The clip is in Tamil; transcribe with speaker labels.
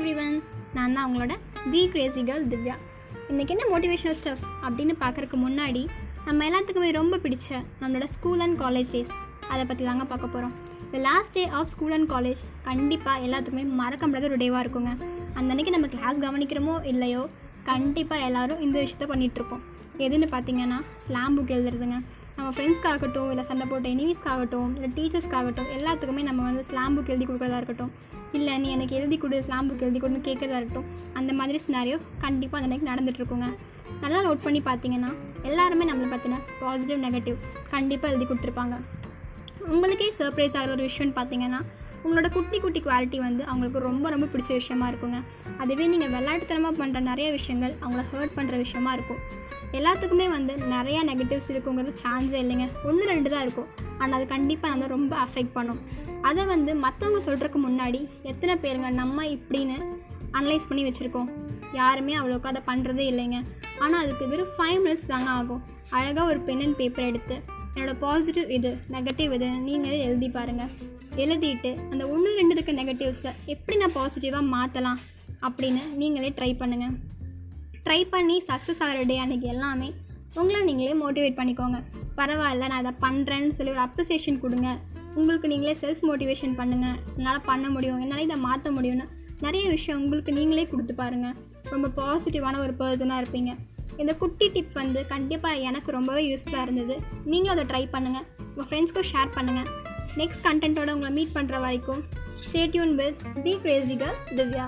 Speaker 1: நான் தான் அவங்களோட தி கிரேசி கேர்ள் திவ்யா. இன்றைக்கி என்ன மோட்டிவேஷனல் ஸ்டஃப் அப்படின்னு பார்க்குறக்கு முன்னாடி நம்ம எல்லாத்துக்குமே ரொம்ப பிடிச்ச நம்மளோட ஸ்கூல் அண்ட் காலேஜ் டேஸ் அதை பற்றி தாங்க பார்க்க போகிறோம் இந்த last day of school and college கண்டிப்பாக எல்லாத்துக்குமே மறக்க முடியாத ஒரு டேவாக இருக்குங்க. அந்த அன்னைக்கு நம்ம கிளாஸ் கவனிக்கிறோமோ இல்லையோ கண்டிப்பாக எல்லாரும் இந்த விஷயத்த பண்ணிகிட்ருப்போம் எதுன்னு பார்த்தீங்கன்னா ஸ்லாம் புக் எழுதுறதுங்க. நம்ம ஃப்ரெண்ட்ஸ்க்காகட்டும் இல்லை சண்டை போட்ட எனிமீஸ்க்காகட்டும் இல்லை டீச்சர்ஸ்க்காகட்டும் எல்லாத்துக்குமே நம்ம வந்து ஸ்லாம் புக் எழுதி கொடுக்குறதா இருக்கட்டும். இல்லை நீ எனக்கு எழுதி கொடு ஸ்லாம் புக் எழுதி கொடுன்னு கேட்குறதா இருக்கட்டும். அந்த மாதிரி சினாரியோ கண்டிப்பாக அந்த அன்னைக்கு நடந்துகிட்ருக்குங்க நல்லா நோட் பண்ணி பார்த்தீங்கன்னா எல்லாருமே நம்மளை பற்றின பாசிட்டிவ் நெகட்டிவ் கண்டிப்பாக எழுதி கொடுத்துருப்பாங்க. உங்களுக்கே சர்ப்ரைஸ் ஆகிற ஒரு விஷயம்னு பார்த்தீங்கன்னா உங்களோட குட்டி குட்டி குவாலிட்டி வந்து அவங்களுக்கு ரொம்ப ரொம்ப பிடிச்ச விஷயமா இருக்குங்க. அதுவே நீங்கள் விளையாட்டுத்தனமாக பண்ணுற நிறைய விஷயங்கள் அவங்கள ஹர்ட் பண்ணுற விஷயமா இருக்கும். எல்லாத்துக்குமே வந்து நிறைய ரிலேட்டிவ்ஸ் இருக்குங்கிறது சான்ஸே இல்லைங்க. ஒன்று ரெண்டு தான் இருக்கும். ஆனால் அது கண்டிப்பாக நம்ம ரொம்ப அஃபெக்ட் பண்ணும். அதை வந்து மற்றவங்க சொல்கிறதுக்கு முன்னாடி எத்தனை பேருங்க நம்ம இப்படின்னு அனலைஸ் பண்ணி வச்சுருக்கோம். யாருமே அவ்வளோக்கு அதை பண்ணுறதே இல்லைங்க. ஆனால் அதுக்கு வெறும் ஃபைவ் மினிட்ஸ் தாங்க ஆகும். அழகாக ஒரு பென் அண்ட் பேப்பர் எடுத்து என்னோடய பாசிட்டிவ் இது நெகட்டிவ் இது நீங்களே எழுதி பாருங்கள் எழுதிட்டு அந்த ஒன்று ரெண்டு இருக்க நெகட்டிவ்ஸை எப்படி நான் பாசிட்டிவாக மாற்றலாம் அப்படின்னு நீங்களே ட்ரை பண்ணுங்கள் ட்ரை பண்ணி சக்ஸஸ் ஆகிற டே அன்றைக்கி எல்லாமே உங்களை நீங்களே மோட்டிவேட் பண்ணிக்கோங்க. பரவாயில்ல நான் இதை பண்ணுறேன்னு சொல்லி ஒரு அப்ரிசியேஷன் கொடுங்க. உங்களுக்கு நீங்களே செல்ஃப் மோட்டிவேஷன் பண்ணுங்கள் என்னால் பண்ண முடியும் என்னால் இதை மாற்ற முடியும்னு நிறைய விஷயம் உங்களுக்கு நீங்களே கொடுத்து பாருங்கள் ரொம்ப பாசிட்டிவான ஒரு பர்சனாக இருப்பீங்க. இந்த குட்டி டிப் வந்து கண்டிப்பாக எனக்கு ரொம்பவே யூஸ்ஃபுல்லாக இருந்தது. நீங்களும் அதை ட்ரை பண்ணுங்கள் உங்கள் ஃப்ரெண்ட்ஸ்க்கும் ஷேர் பண்ணுங்கள் நெக்ஸ்ட் கண்டென்ட்டோட உங்களை மீட் பண்ணுற வரைக்கும் ஸ்டேட்யூன் வித் தி கிரேசிகர் திவ்யா